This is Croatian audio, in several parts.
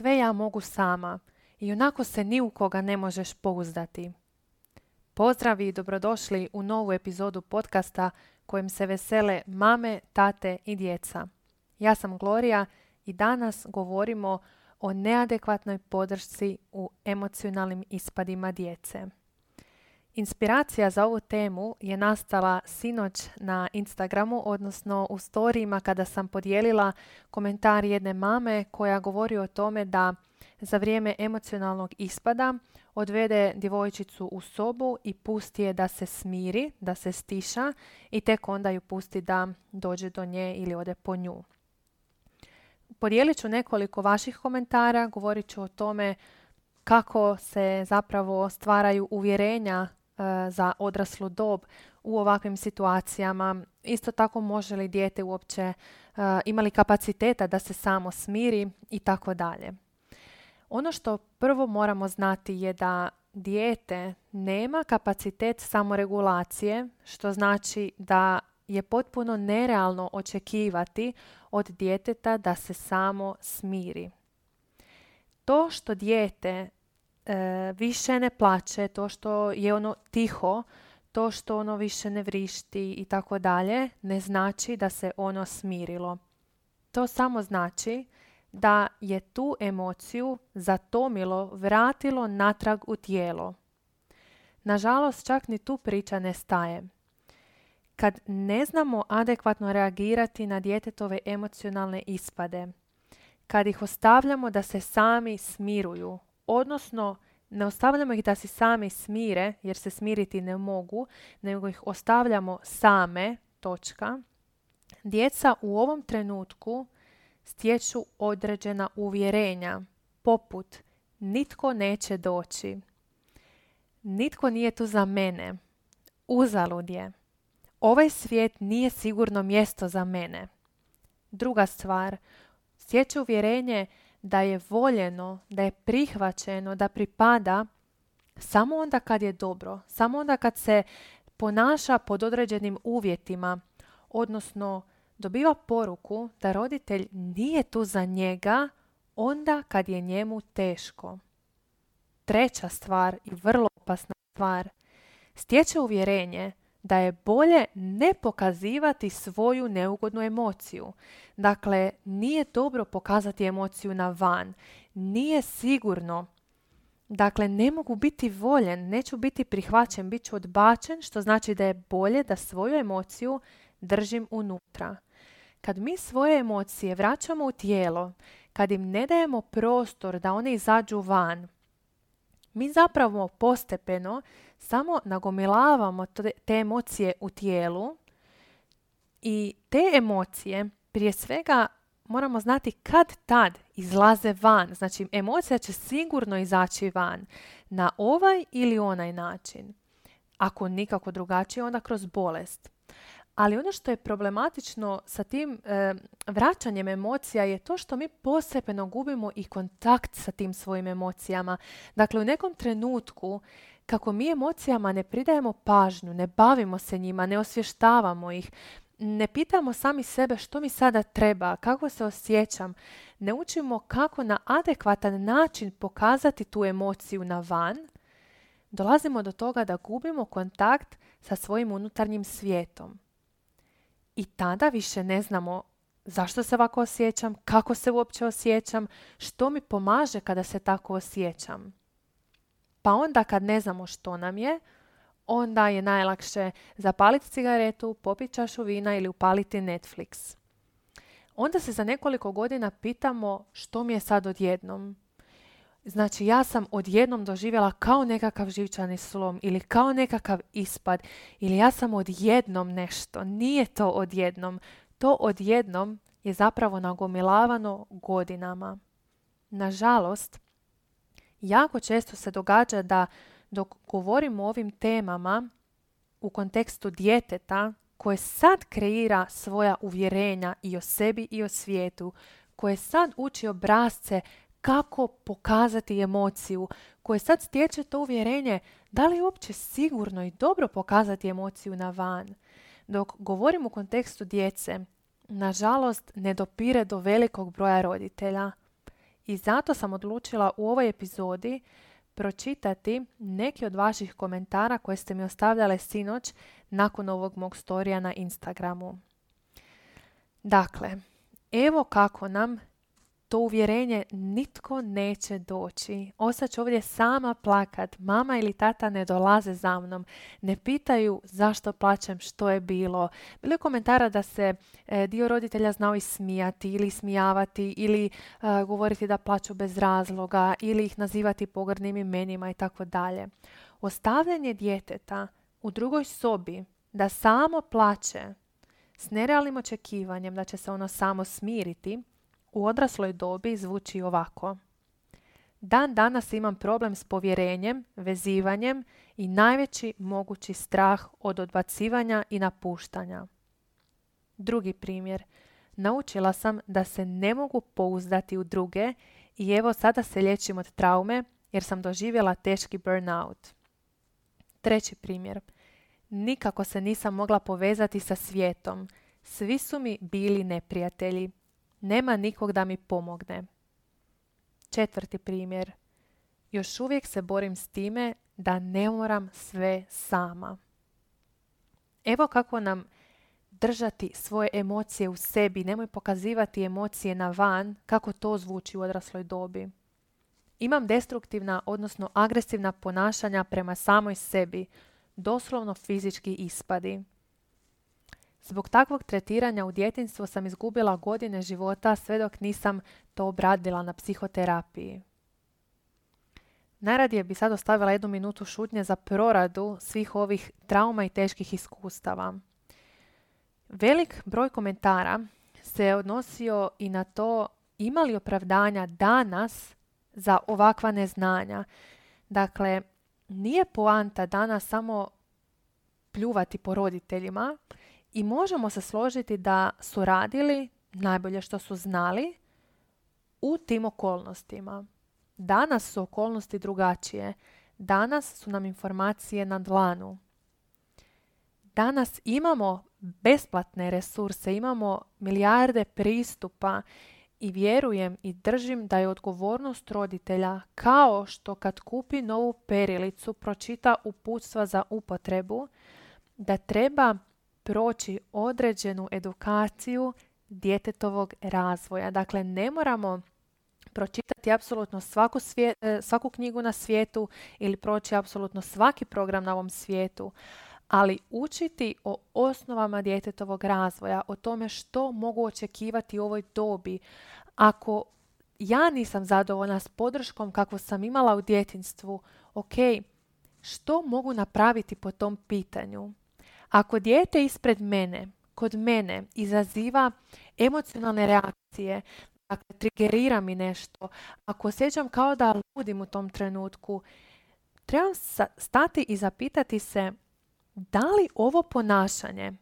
sve ja mogu sama i onako se ni u koga ne možeš pouzdati. Pozdrav i dobrodošli u novu epizodu podcasta kojem se vesele mame, tate i djeca. Ja sam Gloria i danas govorimo o neadekvatnoj podršci u emocionalnim ispadima djece. Inspiracija za ovu temu je nastala sinoć na Instagramu, odnosno u storijima kada sam podijelila komentar jedne mame koja govori o tome da za vrijeme emocionalnog ispada odvede djevojčicu u sobu i pusti je da se smiri, da se stiša i tek onda ju pusti da dođe do nje ili ode po nju. Podijelit ću nekoliko vaših komentara, govorit ću o tome kako se zapravo stvaraju uvjerenja za odraslu dob u ovakvim situacijama. Isto tako može li dijete uopće e, imali kapaciteta da se samo smiri i tako dalje. Ono što prvo moramo znati je da dijete nema kapacitet samoregulacije, što znači da je potpuno nerealno očekivati od djeteta da se samo smiri. To što dijete e, više ne plaće, to što je ono tiho, to što ono više ne vrišti i tako dalje, ne znači da se ono smirilo. To samo znači da je tu emociju zatomilo, vratilo natrag u tijelo. Nažalost, čak ni tu priča ne staje. Kad ne znamo adekvatno reagirati na djetetove emocionalne ispade, kad ih ostavljamo da se sami smiruju, odnosno ne ostavljamo ih da se sami smire, jer se smiriti ne mogu, nego ih ostavljamo same, točka. Djeca u ovom trenutku stječu određena uvjerenja, poput nitko neće doći, nitko nije tu za mene, uzalud je, ovaj svijet nije sigurno mjesto za mene. Druga stvar, stječe uvjerenje da je voljeno, da je prihvaćeno, da pripada samo onda kad je dobro, samo onda kad se ponaša pod određenim uvjetima, odnosno dobiva poruku da roditelj nije tu za njega onda kad je njemu teško. Treća stvar i vrlo opasna stvar, stječe uvjerenje da je bolje ne pokazivati svoju neugodnu emociju. Dakle, nije dobro pokazati emociju na van. Nije sigurno. Dakle, ne mogu biti voljen, neću biti prihvaćen, bit ću odbačen, što znači da je bolje da svoju emociju držim unutra. Kad mi svoje emocije vraćamo u tijelo, kad im ne dajemo prostor da one izađu van, mi zapravo postepeno samo nagomilavamo te emocije u tijelu i te emocije prije svega moramo znati kad tad izlaze van. Znači emocija će sigurno izaći van na ovaj ili onaj način. Ako nikako drugačije, onda kroz bolest. Ali ono što je problematično sa tim e, vraćanjem emocija je to što mi posebno gubimo i kontakt sa tim svojim emocijama. Dakle, u nekom trenutku kako mi emocijama ne pridajemo pažnju, ne bavimo se njima, ne osvještavamo ih, ne pitamo sami sebe što mi sada treba, kako se osjećam, ne učimo kako na adekvatan način pokazati tu emociju na van, dolazimo do toga da gubimo kontakt sa svojim unutarnjim svijetom. I tada više ne znamo zašto se ovako osjećam, kako se uopće osjećam, što mi pomaže kada se tako osjećam. Pa onda kad ne znamo što nam je, onda je najlakše zapaliti cigaretu, popiti čašu vina ili upaliti Netflix. Onda se za nekoliko godina pitamo što mi je sad odjednom. Znači ja sam odjednom doživjela kao nekakav živčani slom ili kao nekakav ispad ili ja sam odjednom nešto. Nije to odjednom. To odjednom je zapravo nagomilavano godinama. Nažalost, jako često se događa da dok govorimo o ovim temama u kontekstu djeteta koje sad kreira svoja uvjerenja i o sebi i o svijetu, koje sad uči obrazce kako pokazati emociju, koje sad stječe to uvjerenje da li je uopće sigurno i dobro pokazati emociju na van. Dok govorim u kontekstu djece, nažalost ne dopire do velikog broja roditelja I zato sam odlučila u ovoj epizodi pročitati neki od vaših komentara koje ste mi ostavljale sinoć nakon ovog mog storija na Instagramu. Dakle, evo kako nam to uvjerenje nitko neće doći. Ostaću ovdje sama plakat. Mama ili tata ne dolaze za mnom. Ne pitaju zašto plaćem, što je bilo. Bilo je komentara da se e, dio roditelja znao ismijati ili smijavati ili e, govoriti da plaću bez razloga ili ih nazivati pogrdnim imenima i tako dalje. Ostavljanje djeteta u drugoj sobi da samo plaće s nerealnim očekivanjem da će se ono samo smiriti u odrasloj dobi zvuči ovako. Dan danas imam problem s povjerenjem, vezivanjem i najveći mogući strah od odbacivanja i napuštanja. Drugi primjer. Naučila sam da se ne mogu pouzdati u druge i evo sada se liječim od traume jer sam doživjela teški burnout. Treći primjer. Nikako se nisam mogla povezati sa svijetom. Svi su mi bili neprijatelji. Nema nikog da mi pomogne. Četvrti primjer. Još uvijek se borim s time da ne moram sve sama. Evo kako nam držati svoje emocije u sebi, nemoj pokazivati emocije na van, kako to zvuči u odrasloj dobi. Imam destruktivna, odnosno agresivna ponašanja prema samoj sebi, doslovno fizički ispadi. Zbog takvog tretiranja u djetinstvu sam izgubila godine života sve dok nisam to obradila na psihoterapiji. Najradije bi sad ostavila jednu minutu šutnje za proradu svih ovih trauma i teških iskustava. Velik broj komentara se odnosio i na to ima li opravdanja danas za ovakva neznanja. Dakle, nije poanta danas samo pljuvati po roditeljima, i možemo se složiti da su radili najbolje što su znali u tim okolnostima. Danas su okolnosti drugačije. Danas su nam informacije na dlanu. Danas imamo besplatne resurse, imamo milijarde pristupa i vjerujem i držim da je odgovornost roditelja kao što kad kupi novu perilicu pročita uputstva za upotrebu, da treba proći određenu edukaciju djetetovog razvoja. Dakle, ne moramo pročitati apsolutno svaku, e, svaku knjigu na svijetu ili proći apsolutno svaki program na ovom svijetu, ali učiti o osnovama djetetovog razvoja, o tome što mogu očekivati u ovoj dobi. Ako ja nisam zadovoljna s podrškom kako sam imala u djetinstvu, ok, što mogu napraviti po tom pitanju? Ako dijete ispred mene, kod mene, izaziva emocionalne reakcije, dakle, trigerira mi nešto, ako osjećam kao da ludim u tom trenutku, trebam stati i zapitati se da li ovo ponašanje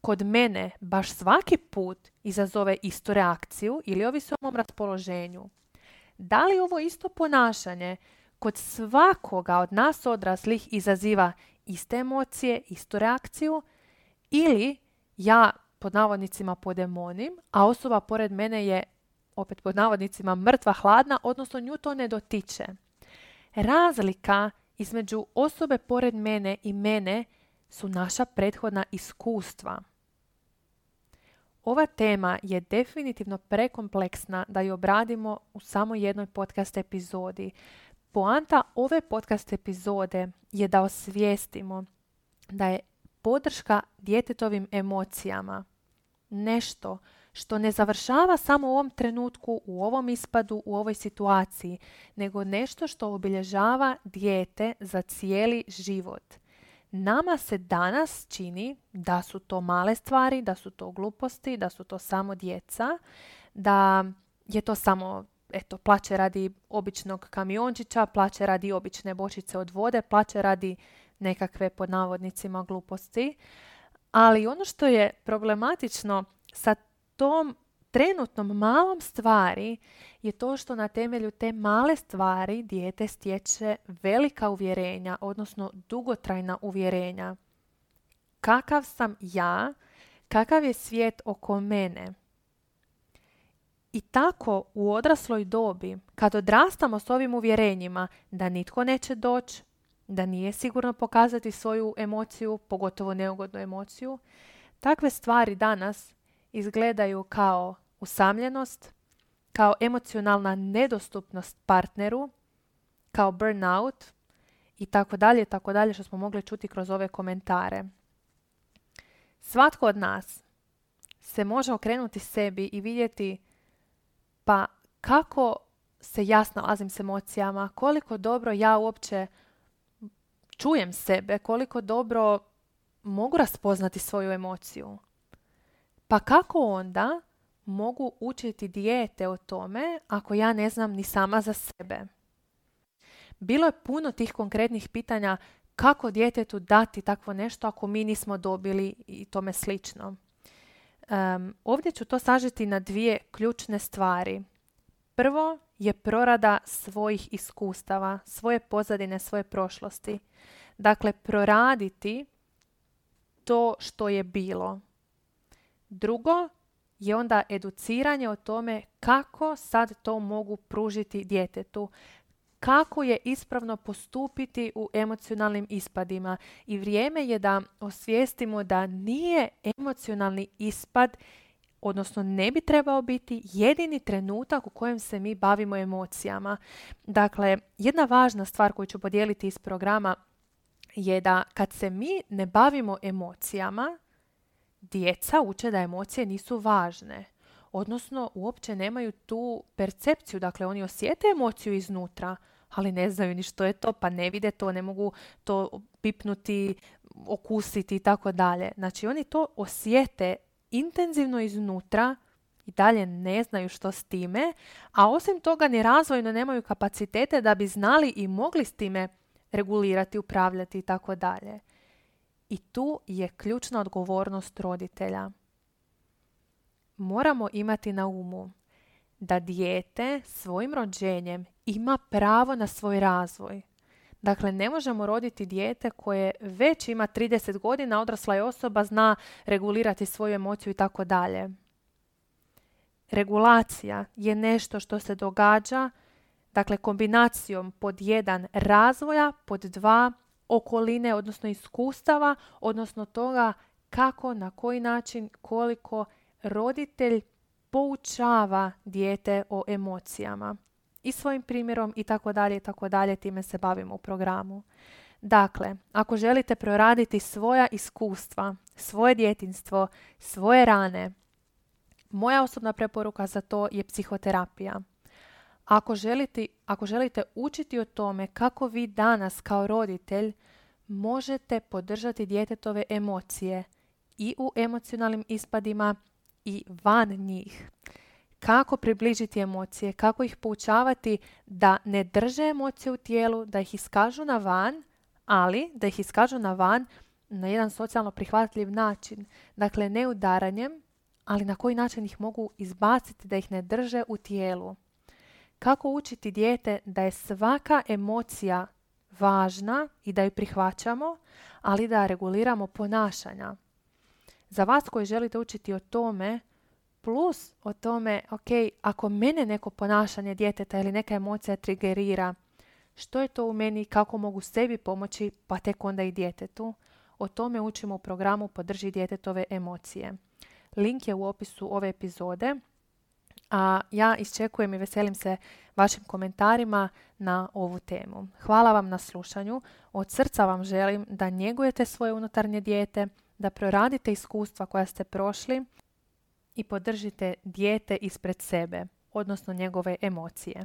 kod mene baš svaki put izazove istu reakciju ili ovisi o mom raspoloženju. Da li ovo isto ponašanje kod svakoga od nas odraslih izaziva iste emocije, istu reakciju ili ja pod navodnicima podemonim, a osoba pored mene je opet pod navodnicima mrtva hladna, odnosno nju to ne dotiče. Razlika između osobe pored mene i mene su naša prethodna iskustva. Ova tema je definitivno prekompleksna da ju obradimo u samo jednoj podcast epizodi. Poanta ove podcast epizode je da osvijestimo da je podrška djetetovim emocijama nešto što ne završava samo u ovom trenutku, u ovom ispadu, u ovoj situaciji, nego nešto što obilježava dijete za cijeli život. Nama se danas čini da su to male stvari, da su to gluposti, da su to samo djeca, da je to samo eto, plaće radi običnog kamiončića, plaće radi obične bočice od vode, plaće radi nekakve pod navodnicima gluposti. Ali ono što je problematično sa tom trenutnom malom stvari je to što na temelju te male stvari dijete stječe velika uvjerenja, odnosno dugotrajna uvjerenja. Kakav sam ja, kakav je svijet oko mene. I tako u odrasloj dobi, kad odrastamo s ovim uvjerenjima da nitko neće doći, da nije sigurno pokazati svoju emociju, pogotovo neugodnu emociju, takve stvari danas izgledaju kao usamljenost, kao emocionalna nedostupnost partneru, kao burnout i tako dalje, tako dalje što smo mogli čuti kroz ove komentare. Svatko od nas se može okrenuti sebi i vidjeti pa kako se ja snalazim s emocijama, koliko dobro ja uopće čujem sebe, koliko dobro mogu raspoznati svoju emociju. Pa kako onda mogu učiti dijete o tome ako ja ne znam ni sama za sebe? Bilo je puno tih konkretnih pitanja kako djetetu dati takvo nešto ako mi nismo dobili i tome slično. Um, ovdje ću to sažeti na dvije ključne stvari. Prvo je prorada svojih iskustava, svoje pozadine, svoje prošlosti. Dakle, proraditi to što je bilo. Drugo je onda educiranje o tome kako sad to mogu pružiti djetetu kako je ispravno postupiti u emocionalnim ispadima i vrijeme je da osvijestimo da nije emocionalni ispad odnosno ne bi trebao biti jedini trenutak u kojem se mi bavimo emocijama. Dakle, jedna važna stvar koju ću podijeliti iz programa je da kad se mi ne bavimo emocijama, djeca uče da emocije nisu važne. Odnosno, uopće nemaju tu percepciju, dakle oni osjete emociju iznutra, ali ne znaju ni što je to, pa ne vide to, ne mogu to pipnuti, okusiti i tako dalje. Znači oni to osjete intenzivno iznutra i dalje ne znaju što s time, a osim toga ni razvojno nemaju kapacitete da bi znali i mogli s time regulirati, upravljati i tako dalje. I tu je ključna odgovornost roditelja. Moramo imati na umu da dijete svojim rođenjem ima pravo na svoj razvoj. Dakle, ne možemo roditi dijete koje već ima 30 godina, odrasla je osoba, zna regulirati svoju emociju i tako dalje. Regulacija je nešto što se događa, dakle, kombinacijom pod jedan razvoja, pod dva okoline, odnosno iskustava, odnosno toga kako, na koji način, koliko roditelj poučava dijete o emocijama i svojim primjerom i tako dalje i tako dalje, time se bavimo u programu. Dakle, ako želite proraditi svoja iskustva, svoje djetinstvo, svoje rane, moja osobna preporuka za to je psihoterapija. Ako želite, ako želite učiti o tome kako vi danas kao roditelj možete podržati djetetove emocije i u emocionalnim ispadima i van njih kako približiti emocije, kako ih poučavati da ne drže emocije u tijelu, da ih iskažu na van, ali da ih iskažu na van na jedan socijalno prihvatljiv način. Dakle, ne udaranjem, ali na koji način ih mogu izbaciti da ih ne drže u tijelu. Kako učiti dijete da je svaka emocija važna i da ju prihvaćamo, ali da reguliramo ponašanja. Za vas koji želite učiti o tome plus o tome, ok, ako mene neko ponašanje djeteta ili neka emocija trigerira, što je to u meni, kako mogu sebi pomoći, pa tek onda i djetetu. O tome učimo u programu Podrži djetetove emocije. Link je u opisu ove epizode. A ja iščekujem i veselim se vašim komentarima na ovu temu. Hvala vam na slušanju. Od srca vam želim da njegujete svoje unutarnje dijete, da proradite iskustva koja ste prošli i podržite dijete ispred sebe, odnosno njegove emocije.